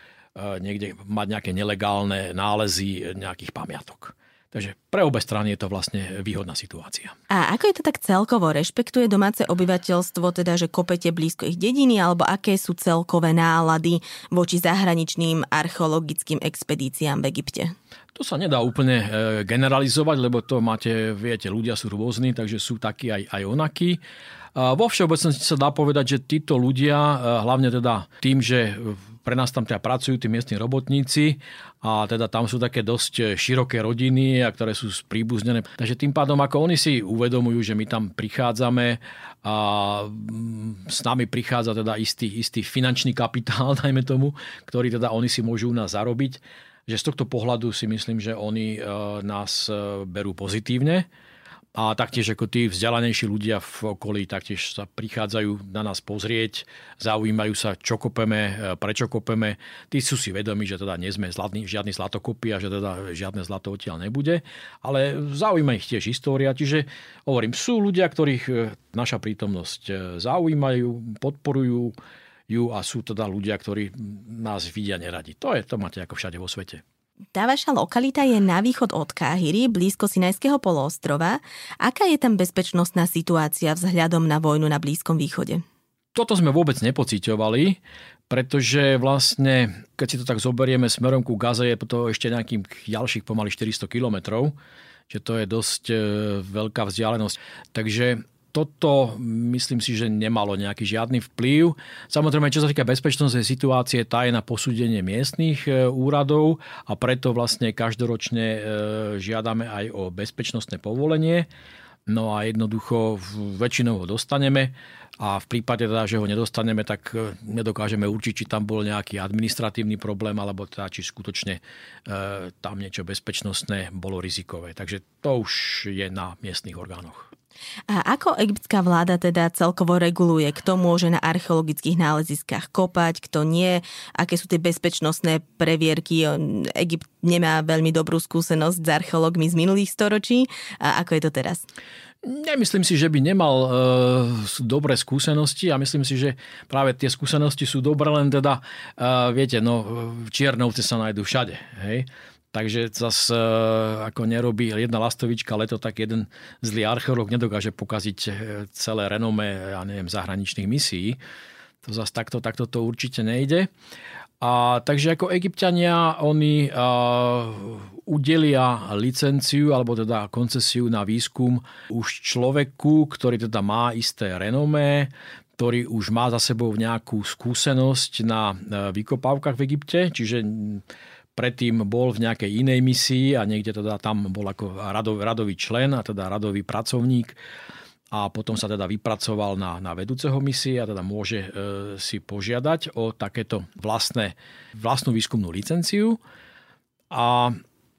niekde mať nejaké nelegálne nálezy nejakých pamiatok. Takže pre obe strany je to vlastne výhodná situácia. A ako je to tak celkovo? Rešpektuje domáce obyvateľstvo, teda, že kopete blízko ich dediny, alebo aké sú celkové nálady voči zahraničným archeologickým expedíciám v Egypte? To sa nedá úplne e, generalizovať, lebo to máte, viete, ľudia sú rôzni, takže sú takí aj, aj onakí. Vo všeobecnosti sa dá povedať, že títo ľudia, hlavne teda tým, že pre nás tam teda pracujú tí miestni robotníci a teda tam sú také dosť široké rodiny, a ktoré sú spríbuznené. Takže tým pádom, ako oni si uvedomujú, že my tam prichádzame a mm, s nami prichádza teda istý, istý finančný kapitál, dajme tomu, ktorý teda oni si môžu u nás zarobiť, že z tohto pohľadu si myslím, že oni e, nás e, berú pozitívne a taktiež ako tí vzdelanejší ľudia v okolí taktiež sa prichádzajú na nás pozrieť, zaujímajú sa, čo kopeme, e, prečo kopeme. Tí sú si vedomi, že teda nie sme zlatní, žiadny zlatokopy a že teda žiadne zlato odtiaľ nebude, ale zaujíma ich tiež história. Čiže hovorím, sú ľudia, ktorých e, naša prítomnosť e, zaujímajú, podporujú ju a sú teda ľudia, ktorí nás vidia neradi. To je, to máte ako všade vo svete. Tá vaša lokalita je na východ od Káhyry, blízko Sinajského poloostrova. Aká je tam bezpečnostná situácia vzhľadom na vojnu na Blízkom východe? Toto sme vôbec nepociťovali, pretože vlastne, keď si to tak zoberieme smerom ku Gaze, je to ešte nejakých ďalších pomaly 400 kilometrov, že to je dosť e, veľká vzdialenosť. Takže toto myslím si, že nemalo nejaký žiadny vplyv. Samozrejme, čo sa týka bezpečnostnej situácie, tá je na posúdenie miestných e, úradov a preto vlastne každoročne e, žiadame aj o bezpečnostné povolenie. No a jednoducho väčšinou ho dostaneme a v prípade teda, že ho nedostaneme, tak e, nedokážeme určiť, či tam bol nejaký administratívny problém, alebo teda, či skutočne e, tam niečo bezpečnostné bolo rizikové. Takže to už je na miestnych orgánoch. A ako egyptská vláda teda celkovo reguluje, kto môže na archeologických náleziskách kopať, kto nie, aké sú tie bezpečnostné previerky. Egypt nemá veľmi dobrú skúsenosť s archeológmi z minulých storočí. A ako je to teraz? Nemyslím si, že by nemal e, dobré skúsenosti a myslím si, že práve tie skúsenosti sú dobré, len teda, e, viete, no, čiernovce sa nájdú všade. Hej? Takže zase ako nerobí jedna lastovička leto, tak jeden zlý archeológ nedokáže pokaziť e, celé renome, ja neviem, zahraničných misií. To zase takto, takto to určite nejde. A, takže ako egyptiania, oni a, udelia licenciu alebo teda koncesiu na výskum už človeku, ktorý teda má isté renomé, ktorý už má za sebou nejakú skúsenosť na vykopávkach v Egypte, čiže predtým bol v nejakej inej misii a niekde teda tam bol ako radový člen a teda radový pracovník a potom sa teda vypracoval na, na vedúceho misie a teda môže e, si požiadať o takéto vlastné, vlastnú výskumnú licenciu. A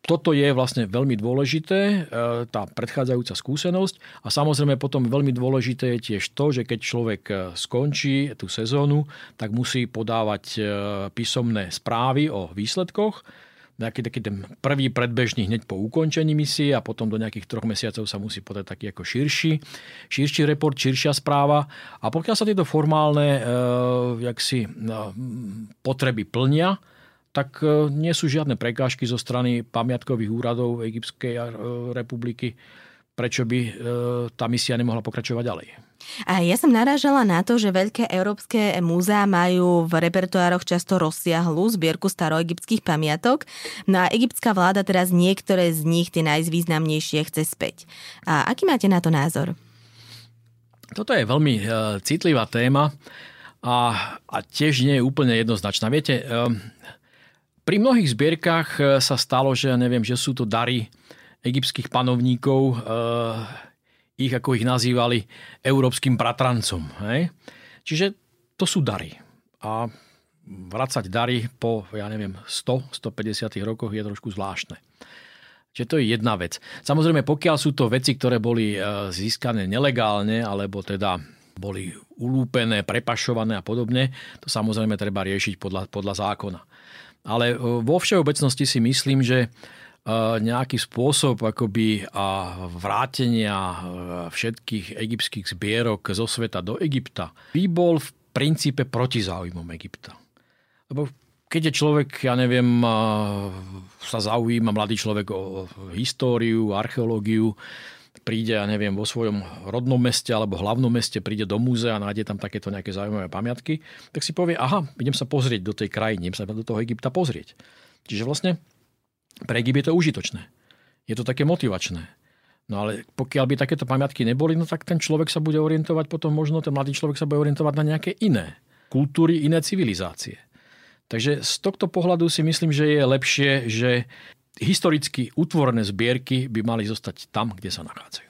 toto je vlastne veľmi dôležité, e, tá predchádzajúca skúsenosť. A samozrejme potom veľmi dôležité je tiež to, že keď človek e, skončí tú sezónu, tak musí podávať e, písomné správy o výsledkoch. Nejaký taký ten prvý predbežný hneď po ukončení misie a potom do nejakých troch mesiacov sa musí podať taký ako širší, širší report, širšia správa. A pokiaľ sa tieto formálne e, si, e, potreby plnia, tak e, nie sú žiadne prekážky zo strany pamiatkových úradov Egyptskej e, republiky, prečo by e, tá misia nemohla pokračovať ďalej. A ja som narážala na to, že veľké európske múzea majú v repertoároch často rozsiahlu zbierku staroegyptských pamiatok, no a egyptská vláda teraz niektoré z nich, tie najvýznamnejšie, chce späť. A aký máte na to názor? Toto je veľmi citlivá téma a, a tiež nie je úplne jednoznačná. Viete, pri mnohých zbierkach e, sa stalo, že neviem, že sú to dary egyptských panovníkov, e, ich ako ich nazývali európskym bratrancom. Hej? Čiže to sú dary. A vracať dary po, ja neviem, 100-150 rokoch je trošku zvláštne. Čiže to je jedna vec. Samozrejme, pokiaľ sú to veci, ktoré boli e, získané nelegálne, alebo teda boli ulúpené, prepašované a podobne, to samozrejme treba riešiť podľa, podľa zákona. Ale e, vo všeobecnosti si myslím, že e, nejaký spôsob akoby vrátenia e, všetkých egyptských zbierok zo sveta do Egypta by bol v princípe proti záujmom Egypta. Lebo keď je človek, ja neviem, sa zaujíma mladý človek o históriu, archeológiu, príde, ja neviem, vo svojom rodnom meste alebo hlavnom meste, príde do múzea a nájde tam takéto nejaké zaujímavé pamiatky, tak si povie, aha, idem sa pozrieť do tej krajiny, idem sa do toho Egypta pozrieť. Čiže vlastne pre Egypt je to užitočné. Je to také motivačné. No ale pokiaľ by takéto pamiatky neboli, no tak ten človek sa bude orientovať potom možno, ten mladý človek sa bude orientovať na nejaké iné kultúry, iné civilizácie. Takže z tohto pohľadu si myslím, že je lepšie, že historicky utvorené zbierky by mali zostať tam, kde sa nachádzajú.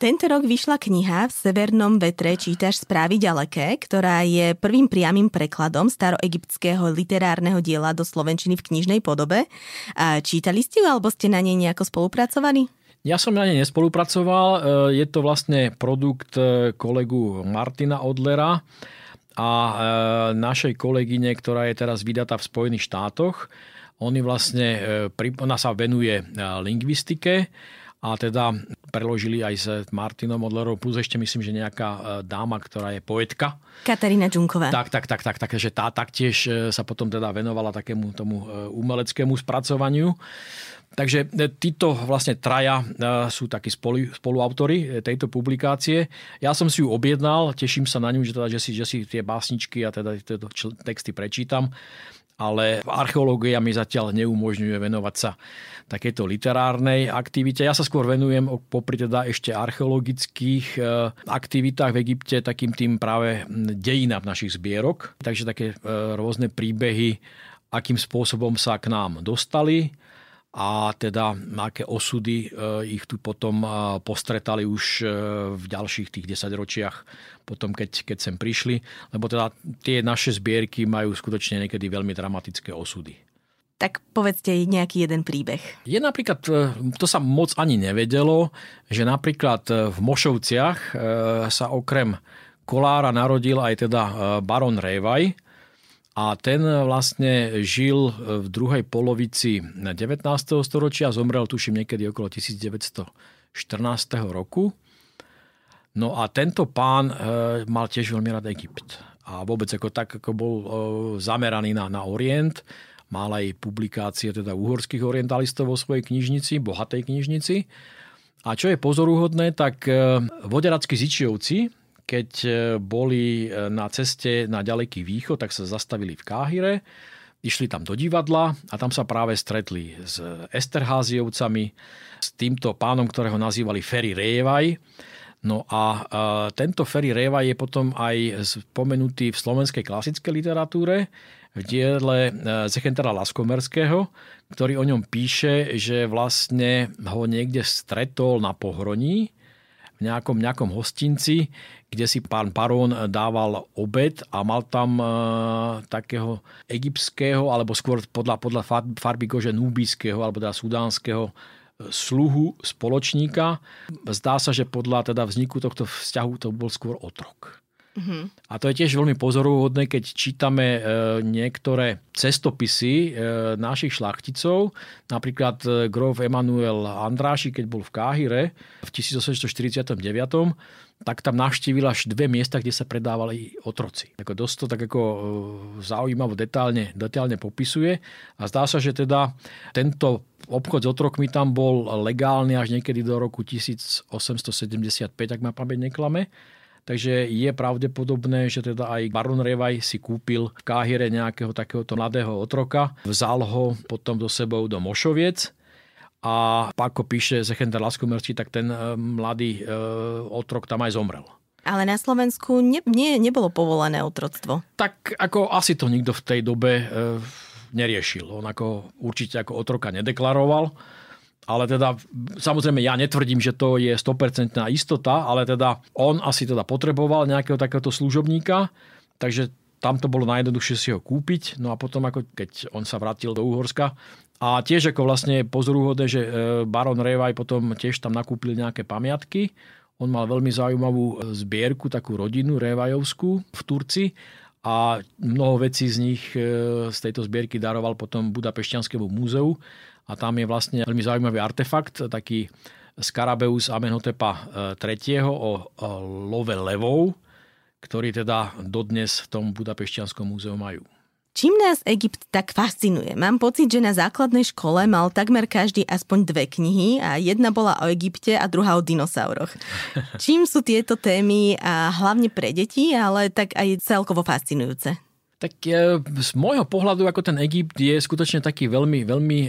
Tento rok vyšla kniha V severnom vetre čítaš správy ďaleké, ktorá je prvým priamým prekladom staroegyptského literárneho diela do slovenčiny v knižnej podobe. A čítali ste ju alebo ste na nej nejako spolupracovali? Ja som na nej nespolupracoval. E, je to vlastne produkt e, kolegu Martina Odlera a e, našej kolegyne, ktorá je teraz vydatá v Spojených štátoch. Oni vlastne, e, ona sa venuje e, lingvistike a teda preložili aj s Martinom Odlerom, plus ešte myslím, že nejaká e, dáma, ktorá je poetka. Katarína Džunková. Tak, tak, tak, tak, tak, že tá taktiež sa potom teda venovala takému tomu umeleckému spracovaniu. Takže títo vlastne traja sú takí spolu, spoluautori tejto publikácie. Ja som si ju objednal, teším sa na ňu, že, teda, že, si, že si tie básničky a teda tieto texty prečítam ale archeológia mi zatiaľ neumožňuje venovať sa takéto literárnej aktivite. Ja sa skôr venujem popri teda ešte archeologických e, aktivitách v Egypte takým tým práve dejinám našich zbierok. Takže také e, rôzne príbehy, akým spôsobom sa k nám dostali, a teda aké osudy e, ich tu potom postretali už v ďalších tých 10 ročiach potom, keď, keď sem prišli, lebo teda tie naše zbierky majú skutočne niekedy veľmi dramatické osudy. Tak povedzte nejaký jeden príbeh. Je napríklad, e, to sa moc ani nevedelo, že napríklad e, v Mošovciach e, sa okrem Kolára narodil aj teda baron Révaj, a ten vlastne žil v druhej polovici 19. storočia, zomrel tuším niekedy okolo 1914 roku. No a tento pán e, mal tiež veľmi rád Egypt. A vôbec ako tak, ako bol e, zameraný na, na Orient, mal aj publikácie teda uhorských orientalistov vo svojej knižnici, bohatej knižnici. A čo je pozoruhodné, tak e, voderackí zičiovci, keď boli na ceste na ďaleký východ, tak sa zastavili v Káhire, išli tam do divadla a tam sa práve stretli s Esterháziovcami, s týmto pánom, ktorého nazývali Ferry Rejevaj, No a tento Ferry Reva je potom aj spomenutý v slovenskej klasickej literatúre v diele e, Zechentera Laskomerského, ktorý o ňom píše, že vlastne ho niekde stretol na pohroní v nejakom, nejakom hostinci, kde si pán Parón dával obed a mal tam e, takého egyptského, alebo skôr podľa, podľa farby kože núbijského, alebo teda sudánskeho sluhu spoločníka. Zdá sa, že podľa teda vzniku tohto vzťahu to bol skôr otrok. Mm-hmm. A to je tiež veľmi pozoruhodné, keď čítame e, niektoré cestopisy e, našich šlachticov. Napríklad e, grof Emanuel Andráši, keď bol v Káhire v 1849 tak tam navštívil až dve miesta, kde sa predávali otroci. Ako dosť to tak ako zaujímavo detálne, detálne popisuje a zdá sa, že teda tento obchod s otrokmi tam bol legálny až niekedy do roku 1875, ak ma pamäť neklame. Takže je pravdepodobné, že teda aj baron Revaj si kúpil v Káhire nejakého takéhoto mladého otroka, vzal ho potom do sebou do Mošoviec a ako píše Zechender Laskomerci, tak ten e, mladý e, otrok tam aj zomrel. Ale na Slovensku ne, nie, nebolo povolené otroctvo. Tak ako asi to nikto v tej dobe e, neriešil. On ako určite ako otroka nedeklaroval ale teda samozrejme ja netvrdím, že to je 100% istota, ale teda on asi teda potreboval nejakého takéhoto služobníka, takže tam to bolo najjednoduchšie si ho kúpiť, no a potom ako keď on sa vrátil do Uhorska a tiež ako vlastne pozoruhodné, že e, baron Revaj potom tiež tam nakúpil nejaké pamiatky, on mal veľmi zaujímavú e, zbierku, takú rodinu Revajovskú v Turci a mnoho vecí z nich e, z tejto zbierky daroval potom Budapešťanskému múzeu a tam je vlastne veľmi zaujímavý artefakt, taký Scarabeus Amenhotepa III. o love levov, ktorý teda dodnes v tom Budapešťanskom múzeu majú. Čím nás Egypt tak fascinuje? Mám pocit, že na základnej škole mal takmer každý aspoň dve knihy a jedna bola o Egypte a druhá o dinosauroch. Čím sú tieto témy a hlavne pre deti, ale tak aj celkovo fascinujúce? Tak e, z môjho pohľadu, ako ten Egypt je skutočne taký veľmi, veľmi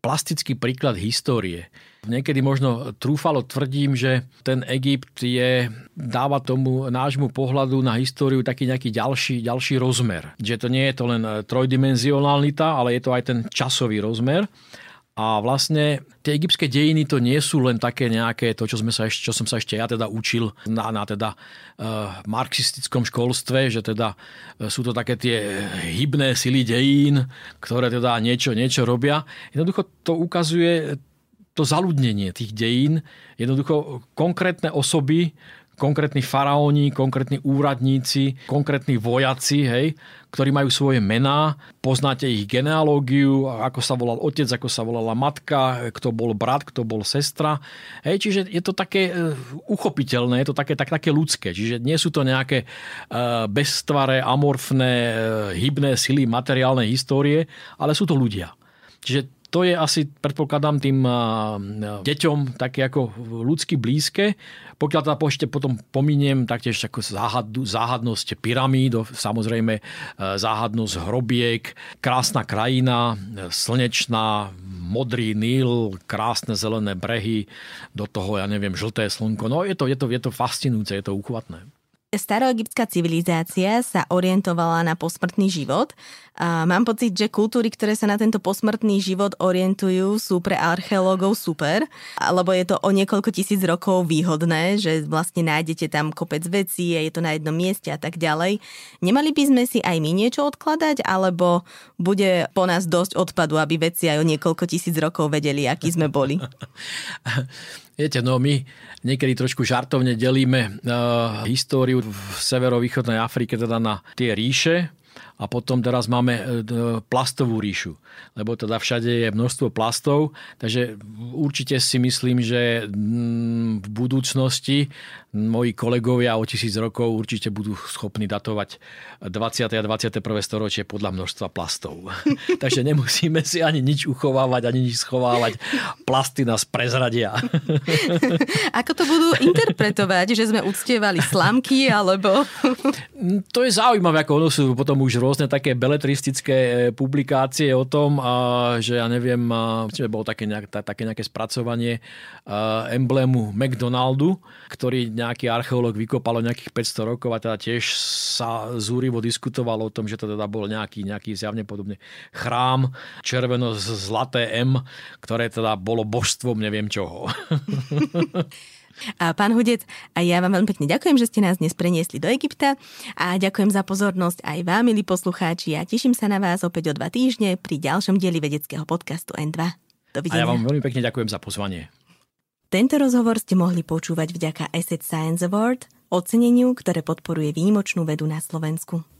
plastický príklad histórie. Niekedy možno trúfalo tvrdím, že ten Egypt je, dáva tomu nášmu pohľadu na históriu taký nejaký ďalší, ďalší rozmer. Že to nie je to len trojdimenzionálita, ale je to aj ten časový rozmer. A vlastne tie egyptské dejiny to nie sú len také nejaké, to, čo, sme sa ešte, čo som sa ešte ja teda učil na, na teda uh, marxistickom školstve, že teda uh, sú to také tie hybné sily dejín, ktoré teda niečo, niečo robia. Jednoducho to ukazuje to zaludnenie tých dejín. Jednoducho konkrétne osoby, konkrétni faraóni, konkrétni úradníci, konkrétni vojaci, hej, ktorí majú svoje mená, poznáte ich genealógiu, ako sa volal otec, ako sa volala matka, kto bol brat, kto bol sestra. Hej, čiže je to také e, uchopiteľné, je to také, tak, také ľudské. Čiže nie sú to nejaké e, beztvaré, amorfné, e, hybné sily materiálnej histórie, ale sú to ľudia. Čiže to je asi, predpokladám, tým deťom také ako ľudsky blízke. Pokiaľ teda ešte potom pominiem taktiež ako záhadu, záhadnosť pyramíd, samozrejme e, záhadnosť hrobiek, krásna krajina, slnečná, modrý Níl, krásne zelené brehy, do toho, ja neviem, žlté slnko. No je to, je to, je to fascinujúce, je to uchvatné. Staroegyptská civilizácia sa orientovala na posmrtný život. Mám pocit, že kultúry, ktoré sa na tento posmrtný život orientujú, sú pre archeológov super, lebo je to o niekoľko tisíc rokov výhodné, že vlastne nájdete tam kopec vecí a je to na jednom mieste a tak ďalej. Nemali by sme si aj my niečo odkladať, alebo bude po nás dosť odpadu, aby veci aj o niekoľko tisíc rokov vedeli, akí sme boli? Viete, no my niekedy trošku žartovne delíme uh, históriu v severovýchodnej Afrike teda na tie ríše, a potom teraz máme e, plastovú ríšu, lebo teda všade je množstvo plastov, takže určite si myslím, že mm, v budúcnosti moji kolegovia o tisíc rokov určite budú schopní datovať 20. a 21. storočie podľa množstva plastov. takže nemusíme si ani nič uchovávať, ani nič schovávať. Plasty nás prezradia. Ako to budú interpretovať, že sme uctievali slamky, alebo... to je zaujímavé, ako ono sú potom už rôzne také beletristické publikácie o tom, že ja neviem, či bolo také, nejak, také nejaké spracovanie emblému McDonaldu, ktorý nejaký archeológ vykopal nejakých 500 rokov a teda tiež sa zúrivo diskutovalo o tom, že to teda bol nejaký, nejaký zjavne podobný chrám červeno-zlaté M, ktoré teda bolo božstvom neviem čoho. A pán Hudec, a ja vám veľmi pekne ďakujem, že ste nás dnes preniesli do Egypta a ďakujem za pozornosť aj vám, milí poslucháči a teším sa na vás opäť o dva týždne pri ďalšom dieli vedeckého podcastu N2. Dovidenia. A ja vám veľmi pekne ďakujem za pozvanie. Tento rozhovor ste mohli počúvať vďaka Asset Science Award, oceneniu, ktoré podporuje výnimočnú vedu na Slovensku.